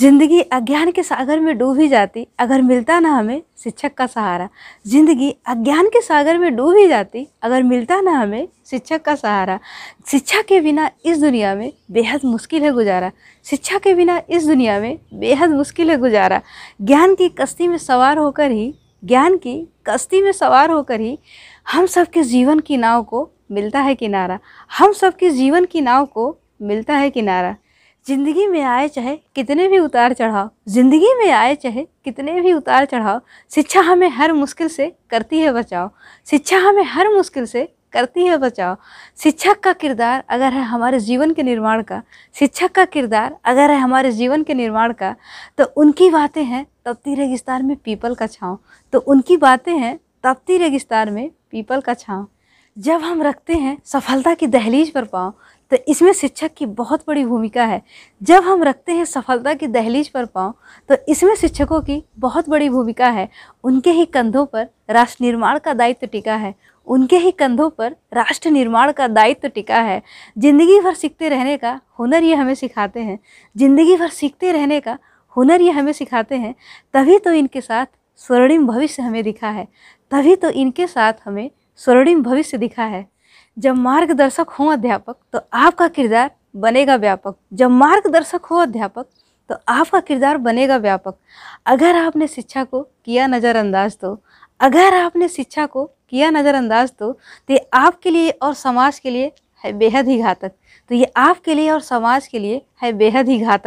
ज़िंदगी अज्ञान के सागर में डूब ही जाती, अगर मिलता ना हमें शिक्षक का सहारा। ज़िंदगी अज्ञान के सागर में डूब ही जाती, अगर मिलता ना हमें शिक्षक का सहारा। शिक्षा के बिना इस दुनिया में बेहद मुश्किल है गुजारा। शिक्षा के बिना इस दुनिया में बेहद मुश्किल है गुजारा। ज्ञान की कश्ती में सवार होकर ही, ज्ञान की कश्ती में सवार होकर ही हम सबके जीवन की नाव को मिलता है किनारा। हम सबके जीवन की नाव को मिलता है किनारा। ज़िंदगी में आए चाहे कितने भी उतार चढ़ाव, ज़िंदगी में आए चाहे कितने भी उतार चढ़ाव, शिक्षा हमें हर मुश्किल से करती है बचाव शिक्षा हमें हर मुश्किल से करती है बचाव शिक्षक का किरदार अगर है हमारे जीवन के निर्माण का शिक्षक का किरदार अगर है हमारे जीवन के निर्माण का तो उनकी बातें हैं तपती रेगिस्तान में पीपल का छाँव। तो उनकी बातें हैं तपती रेगिस्तान में पीपल का छाँव। जब हम रखते हैं सफलता की दहलीज पर पाँव तो इसमें शिक्षक की बहुत बड़ी भूमिका है। जब हम रखते हैं सफलता की दहलीज पर पाँव तो इसमें शिक्षकों की बहुत बड़ी भूमिका है। उनके ही कंधों पर राष्ट्र निर्माण का दायित्व टिका है। उनके ही कंधों पर राष्ट्र निर्माण का दायित्व टिका है। ज़िंदगी भर सीखते रहने का हुनर ये हमें सिखाते हैं। ज़िंदगी भर सीखते रहने का हुनर ये हमें सिखाते हैं। तभी तो इनके साथ स्वर्णिम भविष्य हमें दिखा है। तभी तो इनके साथ हमें स्वर्णिम भविष्य दिखा है। जब मार्गदर्शक हो अध्यापक तो आपका किरदार बनेगा व्यापक। जब मार्गदर्शक हो अध्यापक तो आपका किरदार बनेगा व्यापक। अगर आपने शिक्षा को किया नज़रअंदाज तो अगर आपने शिक्षा को किया नज़रअंदाज तो ये आपके लिए और समाज के लिए है बेहद ही घातक। तो ये आपके लिए और समाज के लिए है बेहद ही घातक।